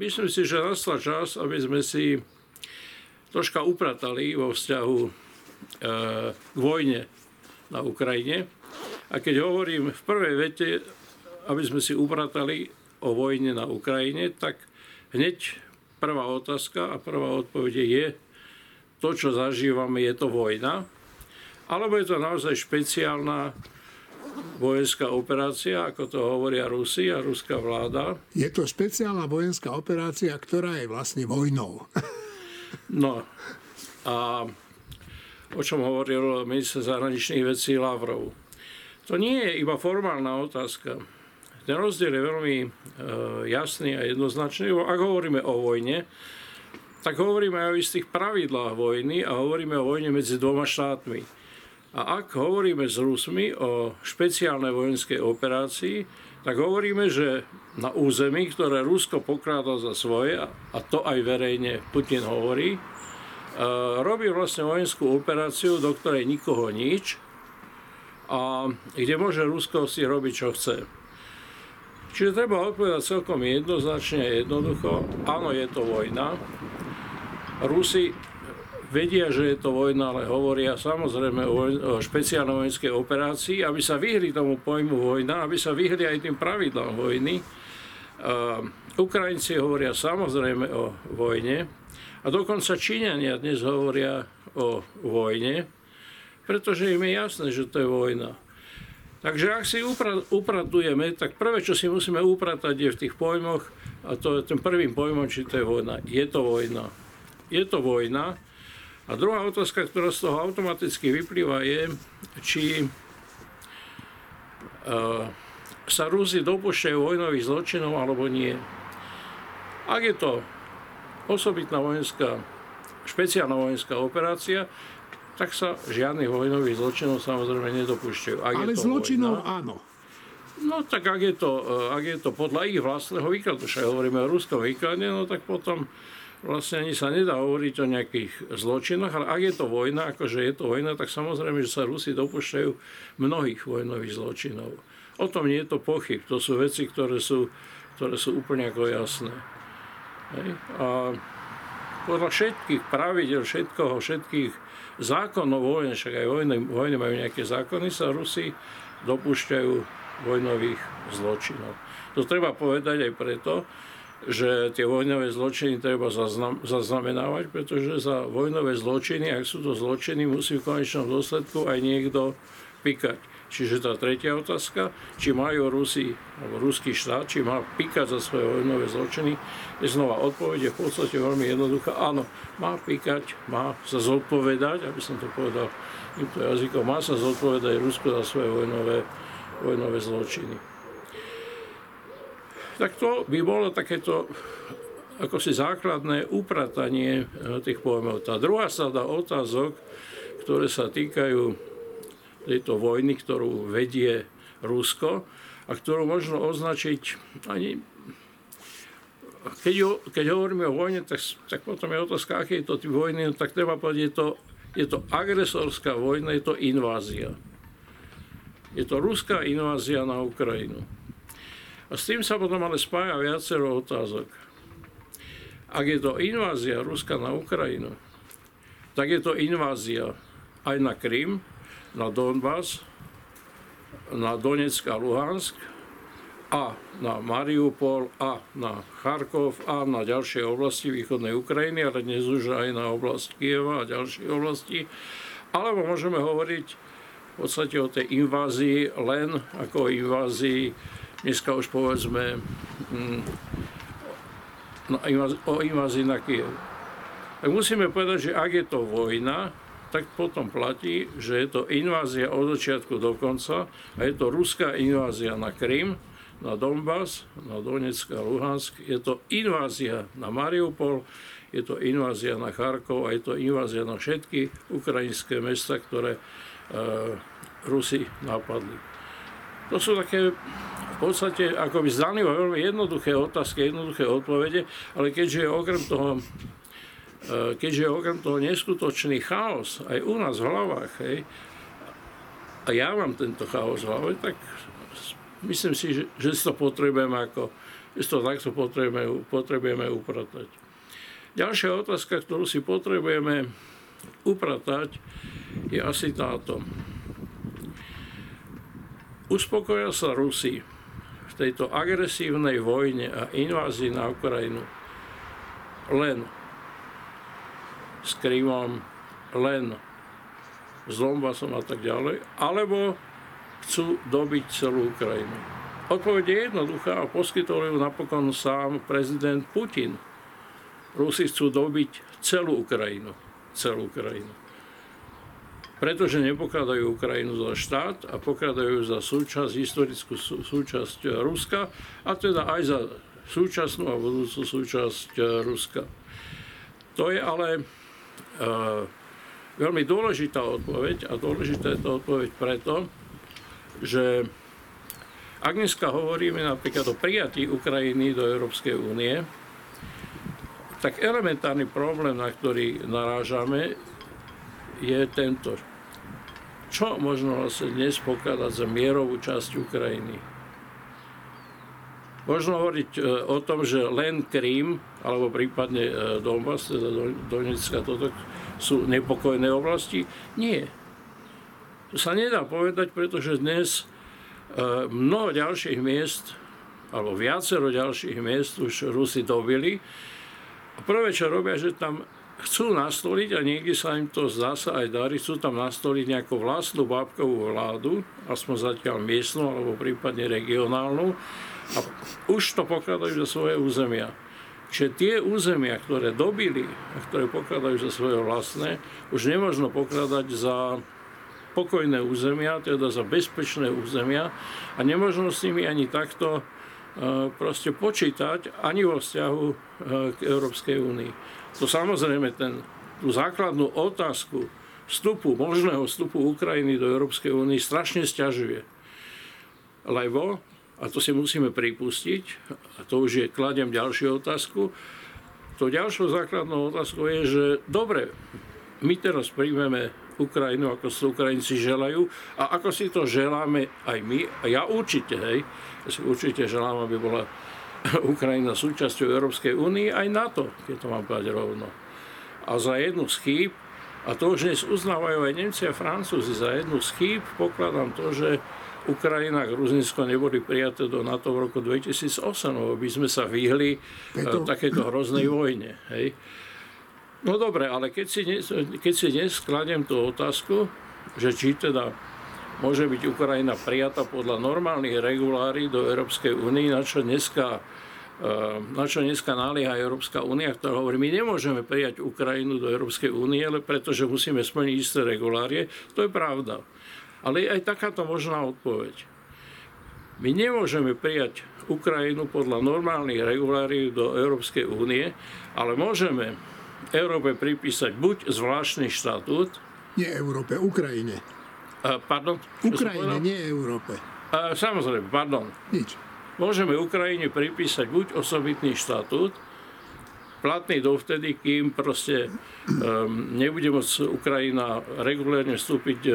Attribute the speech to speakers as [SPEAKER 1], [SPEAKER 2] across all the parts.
[SPEAKER 1] myslím si, že nastal čas, aby sme si troška upratali vo vzťahu e, k vojne na Ukrajine. A keď hovorím v prvej vete, aby sme si upratali o vojne na Ukrajine, tak hneď prvá otázka a prvá odpoveď je, to, čo zažívame, je to vojna, alebo je to naozaj špeciálna vojenská operácia, ako to hovoria Rusi a ruská vláda.
[SPEAKER 2] Je to špeciálna vojenská operácia, ktorá je vlastne vojnou.
[SPEAKER 1] no a o čom hovoril minister zahraničných vecí Lavrov. To nie je iba formálna otázka. Ten rozdiel je veľmi e, jasný a jednoznačný. Ak hovoríme o vojne, tak hovoríme aj o istých pravidlách vojny a hovoríme o vojne medzi dvoma štátmi. A ak hovoríme s Rusmi o špeciálnej vojenskej operácii, tak hovoríme, že na území, ktoré Rusko pokráda za svoje, a to aj verejne Putin hovorí, e, robí vlastne vojenskú operáciu, do ktorej nikoho nič a kde môže Rusko si robiť, čo chce. Čiže treba odpovedať celkom jednoznačne a jednoducho, áno, je to vojna. Rusi vedia, že je to vojna, ale hovoria samozrejme o, o špeciálnej vojenskej operácii, aby sa vyhli tomu pojmu vojna, aby sa vyhli aj tým pravidlám vojny. Uh, Ukrajinci hovoria samozrejme o vojne a dokonca Číňania dnes hovoria o vojne, pretože im je jasné, že to je vojna. Takže ak si upratujeme, tak prvé, čo si musíme upratať je v tých pojmoch, a to je ten prvým pojmom, či to je vojna. Je to vojna. Je to vojna a druhá otázka, ktorá z toho automaticky vyplýva, je, či uh, sa Rusi dopúšťajú vojnových zločinov alebo nie. Ak je to osobitná vojenská, špeciálna vojenská operácia, tak sa žiadnych vojnových zločinov samozrejme nedopúšťajú. Ak
[SPEAKER 2] Ale zločinov
[SPEAKER 1] vojna,
[SPEAKER 2] áno.
[SPEAKER 1] No tak ak je to, eh, ak je to podľa ich vlastného výkladu, však hovoríme o ruskom výklade, no tak potom vlastne ani sa nedá hovoriť o nejakých zločinoch, ale ak je to vojna, akože je to vojna, tak samozrejme, že sa Rusi dopúšťajú mnohých vojnových zločinov. O tom nie je to pochyb. To sú veci, ktoré sú, ktoré sú úplne ako jasné. Hej. A podľa všetkých pravidel, všetkoho, všetkých zákonov vojny, však aj vojny, vojny majú nejaké zákony, sa Rusi dopúšťajú vojnových zločinov. To treba povedať aj preto, že tie vojnové zločiny treba zaznam, zaznamenávať, pretože za vojnové zločiny, ak sú to zločiny, musí v konečnom dôsledku aj niekto pikať. Čiže tá tretia otázka, či majú Rusi, alebo ruský štát, či má pikať za svoje vojnové zločiny, je znova odpoveď je v podstate veľmi jednoduchá. Áno, má pikať, má sa zodpovedať, aby som to povedal týmto jazykom, má sa zodpovedať Rusko za svoje vojnové, vojnové zločiny tak to by bolo takéto ako si základné upratanie eh, tých pojmov. Tá druhá sada otázok, ktoré sa týkajú tejto vojny, ktorú vedie Rusko a ktorú možno označiť ani keď, ho, keď hovoríme o vojne, tak, tak potom je otázka, aké je to typ vojny, no tak treba povedať, je to, je to agresorská vojna, je to invázia. Je to ruská invázia na Ukrajinu. A s tým sa potom ale spája viacero otázok. Ak je to invázia Ruska na Ukrajinu, tak je to invázia aj na Krym, na Donbass, na Donetsk a Luhansk, a na Mariupol, a na Charkov, a na ďalšie oblasti východnej Ukrajiny, ale dnes už aj na oblasť Kieva a ďalšie oblasti. Alebo môžeme hovoriť v podstate o tej invázii len ako o invázii dneska už povedzme mm, no, o invázii na Kiev. Tak musíme povedať, že ak je to vojna, tak potom platí, že je to invázia od začiatku do konca a je to ruská invázia na Krym, na Donbass, na Donetsk a Luhansk, je to invázia na Mariupol, je to invázia na Charkov a je to invázia na všetky ukrajinské mesta, ktoré e, Rusi napadli. To sú také v podstate by zdanlivo veľmi jednoduché otázky, jednoduché odpovede, ale keďže je okrem toho e, keďže je okrem toho neskutočný chaos aj u nás v hlavách, hej, a ja mám tento chaos v hlave, tak myslím si, že, že si to potrebujem ako, to takto potrebujeme, potrebujeme upratať. Ďalšia otázka, ktorú si potrebujeme upratať, je asi táto. Uspokoja sa Rusi v tejto agresívnej vojne a invázii na Ukrajinu len s Krymom, len s Donbasom a tak ďalej, alebo chcú dobiť celú Ukrajinu. Odpoveď je jednoduchá a poskytol ju napokon sám prezident Putin. Rusi chcú dobiť celú Ukrajinu. Celú Ukrajinu pretože nepokladajú Ukrajinu za štát a pokladajú za súčasť, historickú súčasť Ruska a teda aj za súčasnú a budúcu súčasť e, Ruska. To je ale uh, veľmi dôležitá odpoveď a dôležitá je to odpoveď preto, že ak dneska hovoríme napríklad o prijatí Ukrajiny do Európskej únie, tak elementárny problém, na ktorý narážame, je tento. Čo možno vlastne dnes pokladať za mierovú časť Ukrajiny? Možno hovoriť e, o tom, že len Krím, alebo prípadne e, Donbass, teda Donetska, toto sú nepokojné oblasti. Nie. To sa nedá povedať, pretože dnes e, mnoho ďalších miest, alebo viacero ďalších miest už Rusi dobili. A prvé, čo robia, že tam chcú nastoliť, a niekde sa im to zdá sa aj darí, chcú tam nastoliť nejakú vlastnú bábkovú vládu, aspoň zatiaľ miestnu alebo prípadne regionálnu, a už to pokladajú za svoje územia. Čiže tie územia, ktoré dobili a ktoré pokladajú za svoje vlastné, už nemôžno pokladať za pokojné územia, teda za bezpečné územia a nemôžno s nimi ani takto proste počítať ani vo vzťahu e, k Európskej únii. To samozrejme ten, tú základnú otázku vstupu, možného vstupu Ukrajiny do Európskej únie strašne stiažuje. Lebo, a to si musíme pripustiť, a to už je, kladem ďalšiu otázku, to ďalšou základnou otázkou je, že dobre, my teraz príjmeme Ukrajinu, ako si Ukrajinci želajú a ako si to želáme aj my. A ja určite, hej, ja si určite želám, aby bola Ukrajina súčasťou Európskej únie, aj NATO, keď to mám povedať rovno. A za jednu z chýb, a to už dnes uznávajú aj Nemci a Francúzi, za jednu z chýb pokladám to, že Ukrajina a Gruzinsko neboli prijaté do NATO v roku 2008, lebo by sme sa vyhli Preto... takéto hroznej vojne. Hej. No dobre, ale keď si, dnes, keď si dnes skladiem tú otázku, že či teda môže byť Ukrajina prijatá podľa normálnych regulári do Európskej únie, na čo dneska eh, na čo dneska nalieha Európska únia, ktorá hovorí, my nemôžeme prijať Ukrajinu do Európskej únie, ale pretože musíme splniť isté regulárie. To je pravda. Ale aj takáto možná odpoveď. My nemôžeme prijať Ukrajinu podľa normálnych regulárií do Európskej únie, ale môžeme Európe pripísať buď zvláštny štatút,
[SPEAKER 2] nie Európe, Ukrajine.
[SPEAKER 1] Pardon?
[SPEAKER 2] Ukrajine, nie Európe.
[SPEAKER 1] Samozrejme, pardon.
[SPEAKER 2] Nič.
[SPEAKER 1] Môžeme Ukrajine pripísať buď osobitný štatút, platný dovtedy, kým proste um, nebude môcť Ukrajina regulérne vstúpiť uh,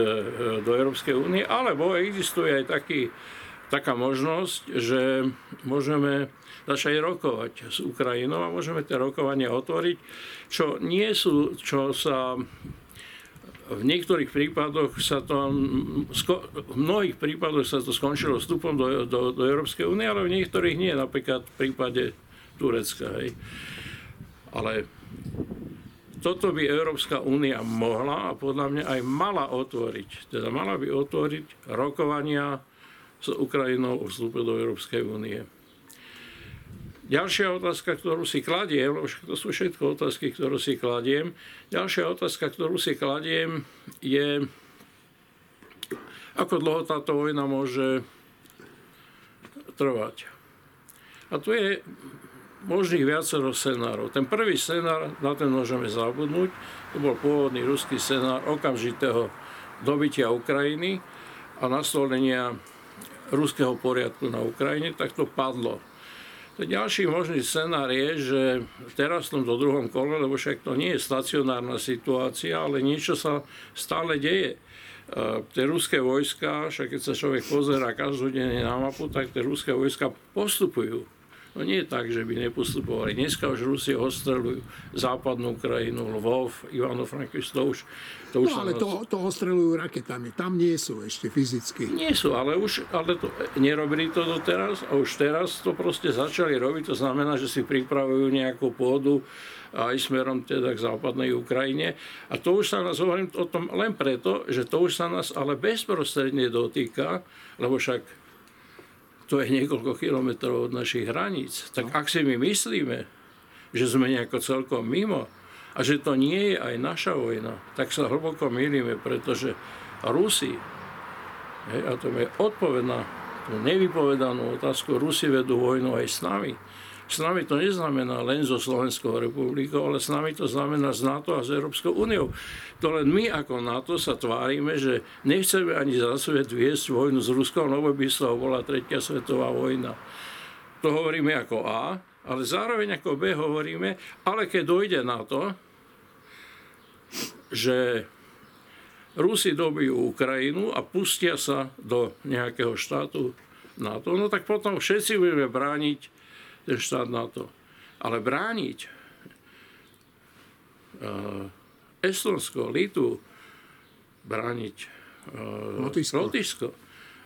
[SPEAKER 1] do Európskej únie, alebo existuje aj taký, taká možnosť, že môžeme začať rokovať s Ukrajinou a môžeme tie rokovania otvoriť, čo nie sú, čo sa v niektorých prípadoch sa to, v mnohých prípadoch sa to skončilo vstupom do, do, do Európskej únie, ale v niektorých nie, napríklad v prípade Turecka. Hej. Ale toto by Európska únia mohla a podľa mňa aj mala otvoriť. Teda mala by otvoriť rokovania s Ukrajinou o vstupe do Európskej únie. Ďalšia otázka, ktorú si kladiem, to sú všetko otázky, ktorú si kladiem, ďalšia otázka, ktorú si kladiem, je, ako dlho táto vojna môže trvať. A tu je možných viacero scenárov. Ten prvý scenár, na ten môžeme zabudnúť, to bol pôvodný ruský scenár okamžitého dobytia Ukrajiny a nastolenia ruského poriadku na Ukrajine, tak to padlo ďalší možný scenár je, že teraz v tomto druhom kole, lebo však to nie je stacionárna situácia, ale niečo sa stále deje. E, tie ruské vojska, však keď sa človek pozerá každodenne na mapu, tak tie ruské vojska postupujú No nie tak, že by nepostupovali. Dneska už Rusie ostrelujú západnú krajinu, Lvov, Ivano-Frankivsk, to už, to už
[SPEAKER 2] No ale to, to ostrelujú raketami. Tam nie sú ešte fyzicky.
[SPEAKER 1] Nie sú, ale už ale to, nerobili to doteraz a už teraz to proste začali robiť. To znamená, že si pripravujú nejakú pôdu aj smerom teda k západnej Ukrajine. A to už sa nás hovorím o tom len preto, že to už sa nás ale bezprostredne dotýka, lebo však to je niekoľko kilometrov od našich hraníc. Tak ak si my myslíme, že sme nejako celkom mimo a že to nie je aj naša vojna, tak sa hlboko milíme, pretože Rusi, hej, a to je odpoveď na tú nevypovedanú otázku, Rusi vedú vojnu aj s nami. S nami to neznamená len zo Slovenskou republikou, ale s nami to znamená z NATO a z Európskou úniou. To len my ako NATO sa tvárime, že nechceme ani za svet viesť vojnu s Ruskou, lebo by sa bola tretia svetová vojna. To hovoríme ako A, ale zároveň ako B hovoríme, ale keď dojde na to, že Rusi dobijú Ukrajinu a pustia sa do nejakého štátu NATO, no tak potom všetci budeme brániť ten štát NATO. Ale brániť uh, Estonsko, Litvu, brániť uh,
[SPEAKER 2] Lotyšsko.
[SPEAKER 1] Lotyšsko,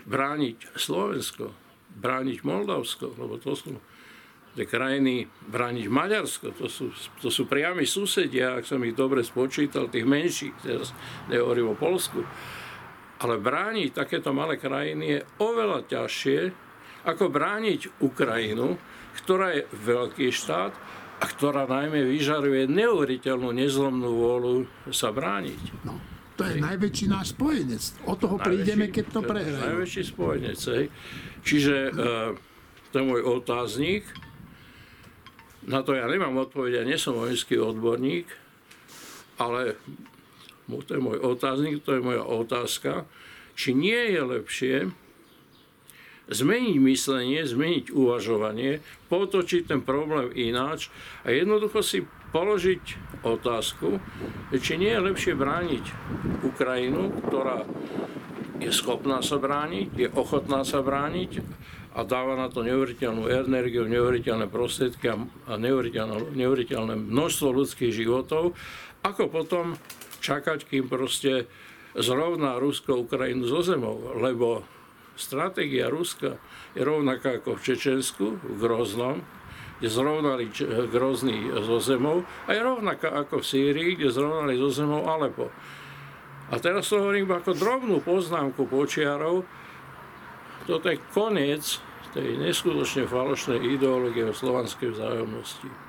[SPEAKER 1] brániť Slovensko, brániť Moldavsko, lebo to sú tie krajiny, brániť Maďarsko, to sú, to sú priami susedia, ak som ich dobre spočítal, tých menších, teraz nehovorím o Polsku. Ale brániť takéto malé krajiny je oveľa ťažšie, ako brániť Ukrajinu, ktorá je veľký štát a ktorá najmä vyžaruje neuveriteľnú nezlomnú vôľu sa brániť.
[SPEAKER 2] No, to je najväčší náš spojenec. O toho prídeme, keď to prehrajú.
[SPEAKER 1] Najväčší spojenec. Hej. Čiže e, to je môj otáznik. Na to ja nemám odpoveď, ja nie som vojenský odborník, ale to je môj otáznik, to je moja otázka, či nie je lepšie zmeniť myslenie, zmeniť uvažovanie, potočiť ten problém ináč a jednoducho si položiť otázku, či nie je lepšie brániť Ukrajinu, ktorá je schopná sa brániť, je ochotná sa brániť a dáva na to neuveriteľnú energiu, neuveriteľné prostriedky a neuveriteľné, neuveriteľné množstvo ľudských životov, ako potom čakať, kým proste zrovná Rusko Ukrajinu zo zemou, lebo stratégia Ruska je rovnaká ako v Čečensku, v Groznom, kde zrovnali Grozný so zemou a je rovnaká ako v Sýrii, kde zrovnali so zemou Alepo. A teraz to hovorím ako drobnú poznámku počiarov. Toto je koniec tej neskutočne falošnej ideológie o slovanskej vzájomnosti.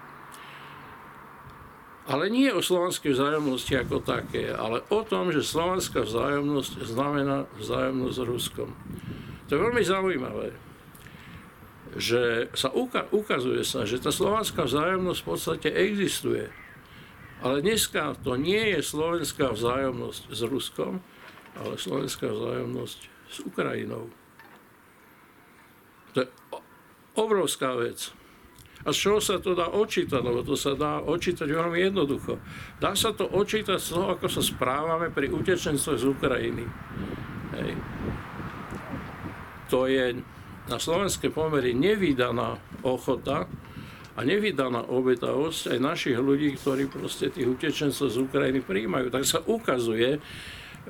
[SPEAKER 1] Ale nie o slovanskej vzájomnosti ako také, ale o tom, že slovanská vzájomnosť znamená vzájomnosť s Ruskom. To je veľmi zaujímavé, že sa ukazuje sa, že tá slovanská vzájomnosť v podstate existuje. Ale dneska to nie je slovenská vzájomnosť s Ruskom, ale slovenská vzájomnosť s Ukrajinou. To je obrovská vec. A z čoho sa to dá očítať? Lebo to sa dá očítať veľmi jednoducho. Dá sa to očítať z toho, ako sa správame pri utečencoch z Ukrajiny. Hej to je na slovenské pomery nevydaná ochota a nevydaná obetavosť aj našich ľudí, ktorí proste tých utečencov z Ukrajiny príjmajú. Tak sa ukazuje,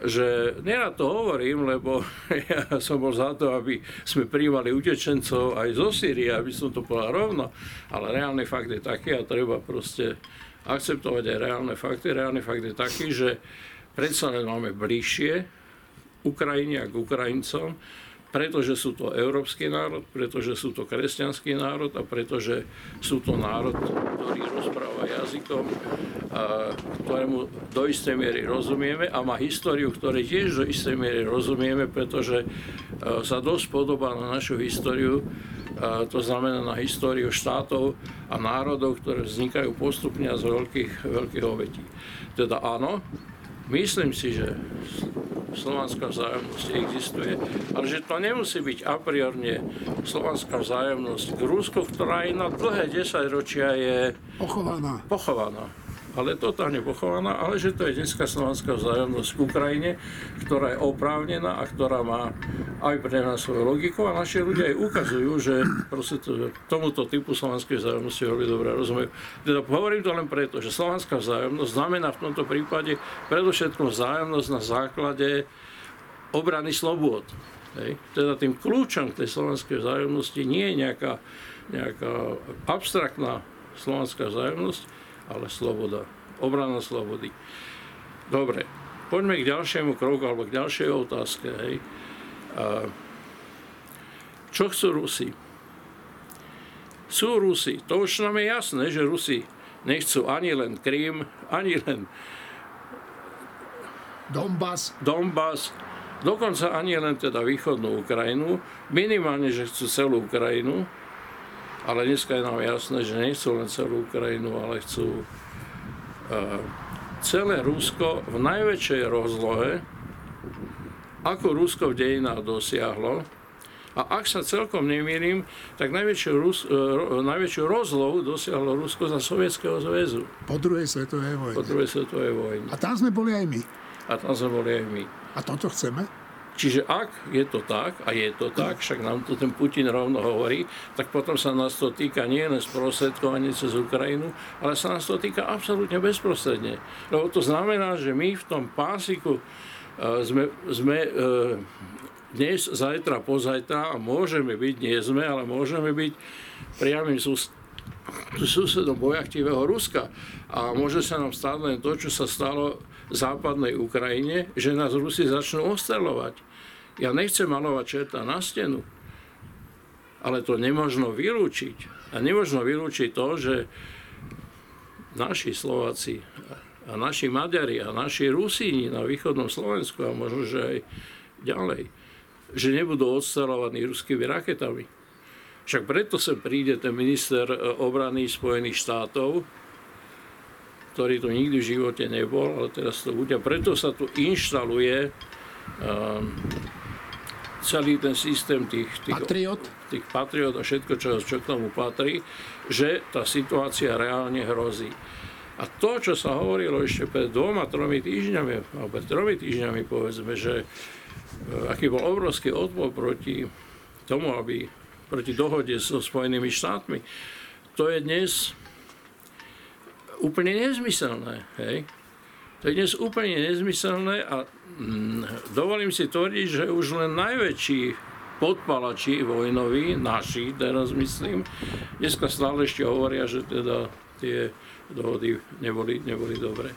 [SPEAKER 1] že nerad to hovorím, lebo ja som bol za to, aby sme príjmali utečencov aj zo Sýrie, aby som to povedal rovno, ale reálny fakt je taký a treba proste akceptovať aj reálne fakty. Reálny fakt je taký, že predsa len máme bližšie Ukrajine a k Ukrajincom, pretože sú to európsky národ, pretože sú to kresťanský národ a pretože sú to národ, ktorý rozpráva jazykom, ktorému do istej miery rozumieme a má históriu, ktorej tiež do istej miery rozumieme, pretože a, sa dosť podobá na našu históriu, a, to znamená na históriu štátov a národov, ktoré vznikajú postupne z veľkých, veľkých obetí. Teda áno, myslím si, že slovanská vzájomnosť existuje, ale že to nemusí byť a priorne slovanská vzájomnosť k Rusku, ktorá aj na dlhé desaťročia je
[SPEAKER 2] pochovaná.
[SPEAKER 1] pochovaná. Ale totálne pochovaná, ale že to je dneska slovanská vzájomnosť v Ukrajine, ktorá je oprávnená a ktorá má aj pre nás svoju logiku a naši ľudia aj ukazujú, že proste to, tomuto typu slovanskej vzájomnosti veľmi dobre rozumejú. Teda hovorím to len preto, že slovanská vzájomnosť znamená v tomto prípade predovšetkým vzájomnosť na základe obrany slobôd. Hej. Teda tým kľúčom tej slovanskej vzájomnosti nie je nejaká, nejaká abstraktná slovanská vzájomnosť, ale sloboda. Obrana slobody. Dobre, poďme k ďalšiemu kroku alebo k ďalšej otázke. Hej. A čo chcú Rusi? Sú Rusi. To už nám je jasné, že Rusi nechcú ani len Krím, ani len
[SPEAKER 2] Donbass.
[SPEAKER 1] Donbass, dokonca ani len teda východnú Ukrajinu, minimálne, že chcú celú Ukrajinu, ale dneska je nám jasné, že nechcú len celú Ukrajinu, ale chcú uh, celé Rusko v najväčšej rozlohe, ako Rusko v dejinách dosiahlo. A ak sa celkom nemýlim, tak najväčšiu, Rus, uh, najväčšiu rozlohu dosiahlo Rusko za Sovietskeho zväzu.
[SPEAKER 2] Po druhej svetovej vojne.
[SPEAKER 1] Po druhej svetovej vojne.
[SPEAKER 2] A tam sme boli aj my.
[SPEAKER 1] A tam sme boli aj my.
[SPEAKER 2] A toto chceme?
[SPEAKER 1] Čiže ak je to tak, a je to tak, však nám to ten Putin rovno hovorí, tak potom sa nás to týka nie len sprostredkovanie cez Ukrajinu, ale sa nás to týka absolútne bezprostredne. Lebo to znamená, že my v tom pásiku uh, sme, sme uh, dnes, zajtra, pozajtra a môžeme byť, nie sme, ale môžeme byť priamým sus- susedom bojaktivého Ruska. A môže sa nám stať len to, čo sa stalo západnej Ukrajine, že nás Rusi začnú ostreľovať. Ja nechcem malovať čerta na stenu, ale to nemožno vylúčiť. A nemožno vylúčiť to, že naši Slováci a naši Maďari a naši Rusíni na východnom Slovensku a možno, že aj ďalej, že nebudú odstrelovaní ruskými raketami. Však preto sem príde ten minister obrany Spojených štátov, ktorý tu nikdy v živote nebol, ale teraz to bude. Preto sa tu inštaluje um, celý ten systém tých, tých,
[SPEAKER 2] Patriot.
[SPEAKER 1] tých patriot a všetko, čo, čo k tomu patrí, že tá situácia reálne hrozí. A to, čo sa hovorilo ešte pred dvoma, tromi týždňami, alebo pred tromi týždňami povedzme, že uh, aký bol obrovský odpor proti tomu, aby proti dohode so Spojenými štátmi, to je dnes úplne nezmyselné. Hej? To je dnes úplne nezmyselné a mm, dovolím si tvrdiť, že už len najväčší podpalači vojnoví, naši teraz myslím, dneska stále ešte hovoria, že teda tie dohody neboli, neboli dobré.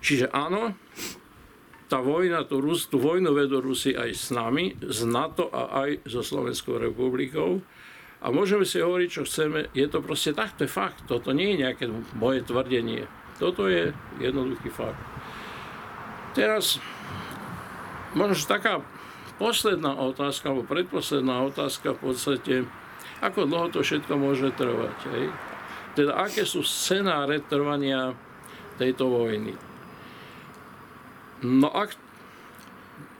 [SPEAKER 1] Čiže áno, tá vojna, tú, Rus, tú vojnu vedú Rusi aj s nami, z NATO a aj so Slovenskou republikou. A môžeme si hovoriť, čo chceme, je to proste tak, to je fakt. Toto nie je nejaké moje tvrdenie. Toto je jednoduchý fakt. Teraz, možno taká posledná otázka, alebo predposledná otázka v podstate, ako dlho to všetko môže trvať. Hej? Teda, aké sú scenáre trvania tejto vojny. No ak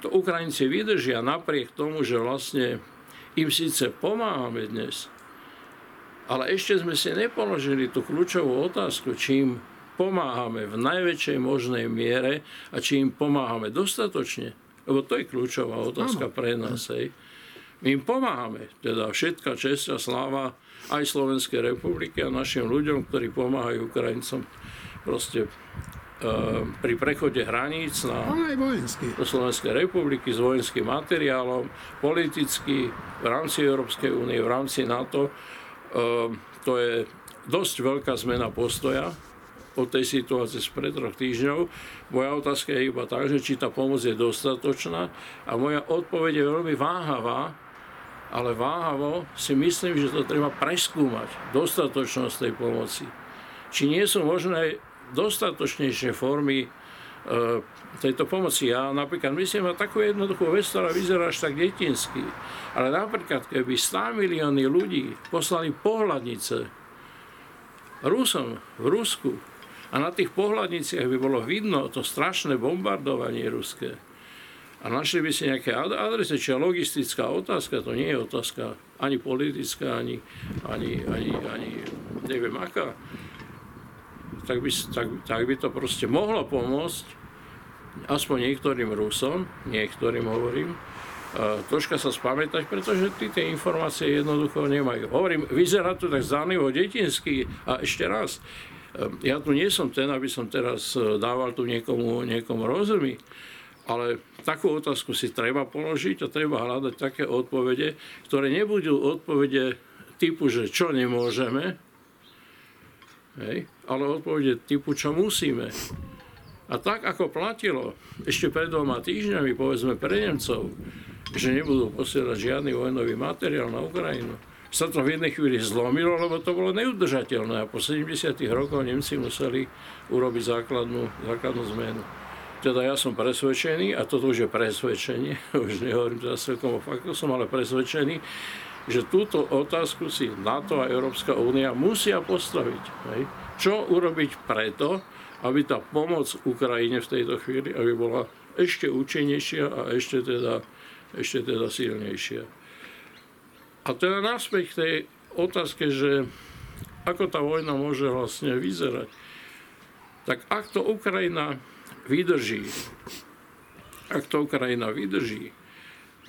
[SPEAKER 1] to Ukrajinci vydržia napriek tomu, že vlastne im síce pomáhame dnes, ale ešte sme si nepoložili tú kľúčovú otázku, či im pomáhame v najväčšej možnej miere a či im pomáhame dostatočne. Lebo to je kľúčová otázka pre nás. Hej. My im pomáhame, teda všetká česť a sláva aj Slovenskej republiky a našim ľuďom, ktorí pomáhajú Ukrajincom proste pri prechode hraníc na, do Slovenskej republiky s vojenským materiálom, politicky v rámci Európskej únie, v rámci NATO. Eh, to je dosť veľká zmena postoja od tej situácie spred troch týždňov. Moja otázka je iba tak, že či tá pomoc je dostatočná a moja odpoveď je veľmi váhavá, ale váhavo si myslím, že to treba preskúmať, dostatočnosť tej pomoci. Či nie sú možné dostatočnejšie formy e, tejto pomoci. Ja napríklad myslím na takú jednoduchú vec, ktorá vyzerá až tak detinsky. Ale napríklad, keby 100 milióny ľudí poslali pohľadnice Rusom v Rusku a na tých pohľadniciach by bolo vidno to strašné bombardovanie ruské a našli by si nejaké adresy, čiže logistická otázka, to nie je otázka ani politická, ani, ani, ani, ani neviem aká tak by, tak, tak by to proste mohlo pomôcť aspoň niektorým Rusom, niektorým hovorím, troška sa spamätať, pretože tí tie informácie jednoducho nemajú. Hovorím, vyzerá to tak zdálivo detinsky a ešte raz, ja tu nie som ten, aby som teraz e, dával tu niekomu, niekomu rozumy, ale takú otázku si treba položiť a treba hľadať také odpovede, ktoré nebudú odpovede typu, že čo nemôžeme, hej, ale odpovede typu, čo musíme. A tak, ako platilo ešte pred dvoma týždňami, povedzme pre Nemcov, že nebudú posielať žiadny vojnový materiál na Ukrajinu. Sa to v jednej chvíli zlomilo, lebo to bolo neudržateľné a po 70. rokoch Nemci museli urobiť základnú, základnú zmenu. Teda ja som presvedčený, a toto už je presvedčenie, už nehovorím teda celkom o faktu, som ale presvedčený, že túto otázku si NATO a Európska únia musia postaviť. Hej? Čo urobiť preto, aby tá pomoc Ukrajine v tejto chvíli aby bola ešte účinnejšia a ešte teda ešte teda silnejšia. A teda naspäť k tej otázke, že ako tá vojna môže vlastne vyzerať. Tak ak to Ukrajina vydrží, ak to Ukrajina vydrží,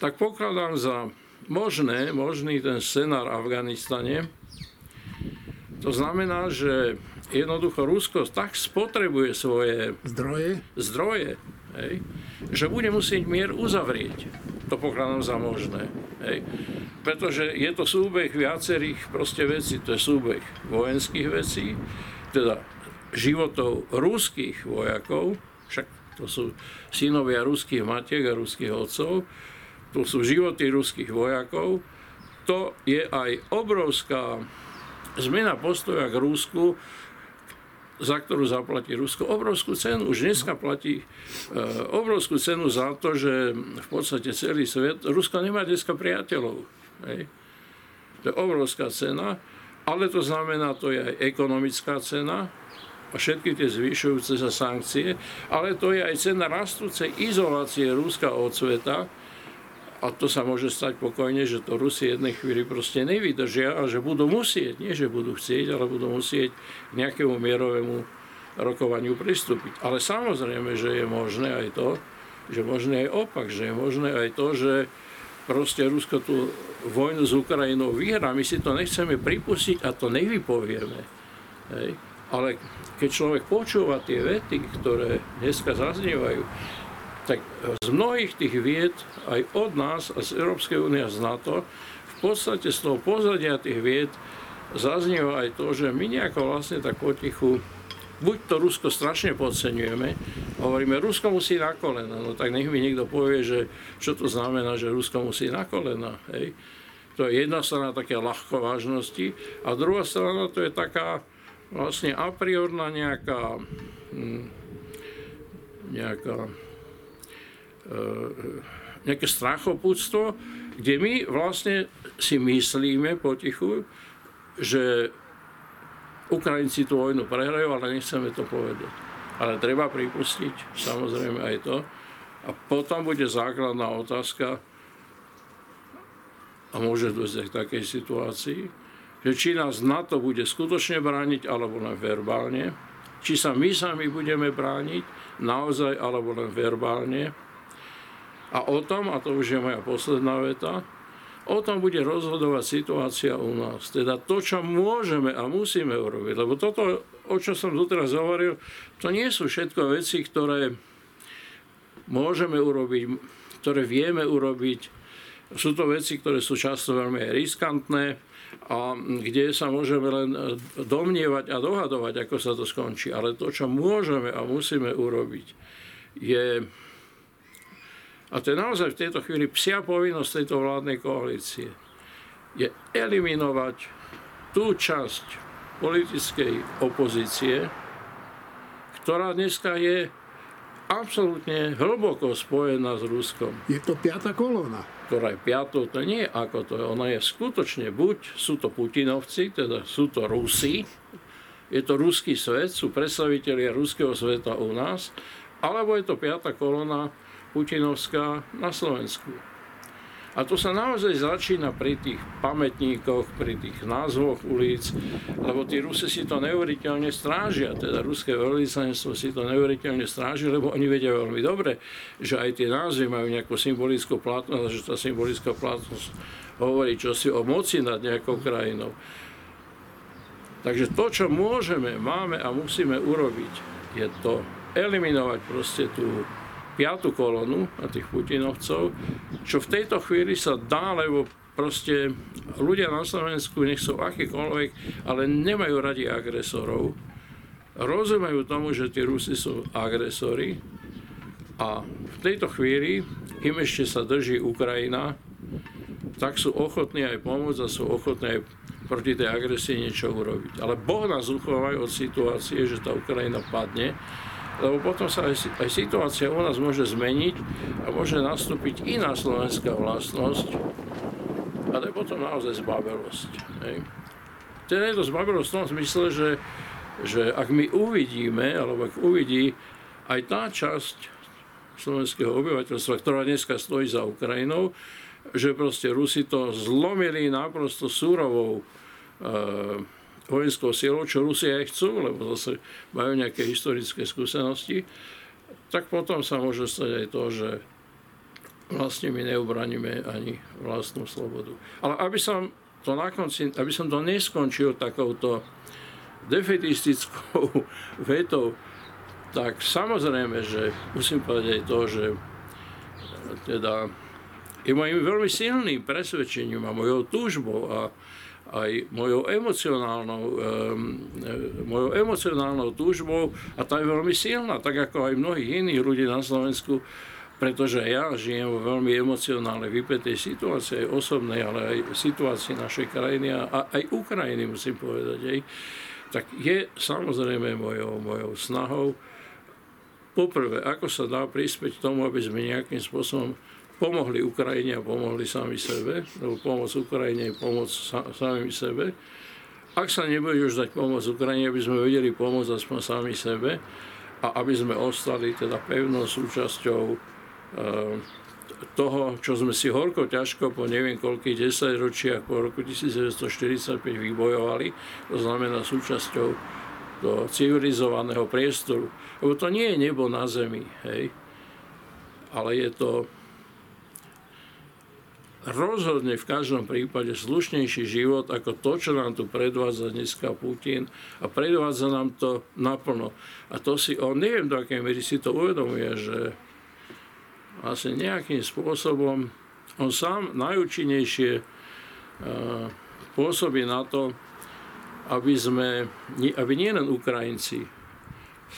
[SPEAKER 1] tak pokladám za možné, možný ten scenár v Afganistane. To znamená, že jednoducho Rusko tak spotrebuje svoje
[SPEAKER 2] zdroje,
[SPEAKER 1] zdroje hej, že bude musieť mier uzavrieť to pokladám za možné. Hej. Pretože je to súbeh viacerých proste vecí. To je súbeh vojenských vecí, teda životov ruských vojakov, však to sú synovia ruských matiek a ruských otcov, to sú životy ruských vojakov, to je aj obrovská zmena postoja k Rusku, za ktorú zaplatí Rusko obrovskú cenu. Už dneska platí e, obrovskú cenu za to, že v podstate celý svet, Rusko nemá dneska priateľov. Hej. To je obrovská cena, ale to znamená, to je aj ekonomická cena, a všetky tie zvyšujúce sa sankcie, ale to je aj cena rastúcej izolácie Ruska od sveta, a to sa môže stať pokojne, že to Rusi jednej chvíli proste nevydržia a že budú musieť, nie že budú chcieť, ale budú musieť k nejakému mierovému rokovaniu pristúpiť. Ale samozrejme, že je možné aj to, že možné aj opak, že je možné aj to, že proste Rusko tú vojnu s Ukrajinou vyhrá. My si to nechceme pripustiť a to nevypovieme. Hej. Ale keď človek počúva tie vety, ktoré dneska zaznievajú, tak z mnohých tých vied, aj od nás, a z Európskej únie a z NATO, v podstate z toho pozadia tých vied zaznieva aj to, že my nejako vlastne tak potichu, buď to Rusko strašne podceňujeme, hovoríme, Rusko musí na kolena, no tak nech mi niekto povie, že čo to znamená, že Rusko musí na kolena, hej. To je jedna strana také ľahkovážnosti a druhá strana to je taká vlastne a priorná nejaká, hm, nejaká nejaké strachopúctvo, kde my vlastne si myslíme potichu, že Ukrajinci tú vojnu prehrajú, ale nechceme to povedať. Ale treba pripustiť samozrejme aj to. A potom bude základná otázka, a môže dôjsť k takej situácii, že či nás na to bude skutočne brániť, alebo len verbálne, či sa my sami budeme brániť naozaj, alebo len verbálne, a o tom, a to už je moja posledná veta, o tom bude rozhodovať situácia u nás. Teda to, čo môžeme a musíme urobiť. Lebo toto, o čo som doteraz hovoril, to nie sú všetko veci, ktoré môžeme urobiť, ktoré vieme urobiť. Sú to veci, ktoré sú často veľmi riskantné a kde sa môžeme len domnievať a dohadovať, ako sa to skončí. Ale to, čo môžeme a musíme urobiť, je a to je naozaj v tejto chvíli psia povinnosť tejto vládnej koalície. Je eliminovať tú časť politickej opozície, ktorá dneska je absolútne hlboko spojená s Ruskom.
[SPEAKER 2] Je to piata kolóna.
[SPEAKER 1] Ktorá je piatou, to nie je ako to je. Ona je skutočne, buď sú to Putinovci, teda sú to Rusi, je to ruský svet, sú predstavitelia ruského sveta u nás, alebo je to piata kolóna Putinovská na Slovensku. A to sa naozaj začína pri tých pamätníkoch, pri tých názvoch ulic, lebo tí Rusi si to neuveriteľne strážia, teda ruské veľvyslanectvo si to neuveriteľne stráži, lebo oni vedia veľmi dobre, že aj tie názvy majú nejakú symbolickú platnosť, že tá symbolická platnosť hovorí čosi o moci nad nejakou krajinou. Takže to, čo môžeme, máme a musíme urobiť, je to eliminovať proste tú piatú kolonu a tých Putinovcov, čo v tejto chvíli sa dá, lebo proste ľudia na Slovensku nech sú akýkoľvek, ale nemajú radi agresorov. Rozumejú tomu, že tí Rusi sú agresori a v tejto chvíli im ešte sa drží Ukrajina, tak sú ochotní aj pomôcť a sú ochotní aj proti tej agresii niečo urobiť. Ale Boh nás uchovaj od situácie, že tá Ukrajina padne lebo potom sa aj, aj situácia u nás môže zmeniť a môže nastúpiť iná slovenská vlastnosť a potom naozaj zbabelosť. Hej. Teda je to zbabelosť v tom zmysle, že, že ak my uvidíme, alebo ak uvidí aj tá časť slovenského obyvateľstva, ktorá dneska stojí za Ukrajinou, že proste Rusi to zlomili naprosto súrovou e, vojenskou silou, čo Rusia aj chcú, lebo zase majú nejaké historické skúsenosti, tak potom sa môže stať aj to, že vlastne my neubraníme ani vlastnú slobodu. Ale aby som to na konci, aby som to neskončil takouto defetistickou vetou, tak samozrejme, že musím povedať aj to, že teda je mojim veľmi silným presvedčením a mojou túžbou a aj mojou emocionálnou, um, mojou emocionálnou túžbou. A tá je veľmi silná, tak ako aj mnohých iných ľudí na Slovensku, pretože ja žijem vo veľmi emocionálnej, vypetej situácii, aj osobnej, ale aj situácii našej krajiny a aj Ukrajiny, musím povedať, aj, tak je samozrejme mojou, mojou snahou poprvé, ako sa dá prispieť tomu, aby sme nejakým spôsobom pomohli Ukrajine a pomohli sami sebe, lebo pomoc Ukrajine je pomoc sa, sami sebe. Ak sa nebude už dať pomoc Ukrajine, aby sme vedeli pomôcť aspoň sami sebe a aby sme ostali teda pevnou súčasťou e, toho, čo sme si horko ťažko po neviem koľkých desaťročiach po roku 1945 vybojovali, to znamená súčasťou do civilizovaného priestoru. Lebo to nie je nebo na zemi, hej, ale je to rozhodne v každom prípade slušnejší život ako to, čo nám tu predvádza dneska Putin a predvádza nám to naplno. A to si on, neviem do akej miery si to uvedomuje, že vlastne nejakým spôsobom on sám najúčinnejšie pôsobí na to, aby sme, aby nielen Ukrajinci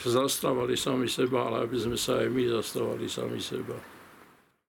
[SPEAKER 1] zastávali sami seba, ale aby sme sa aj my zastávali sami seba.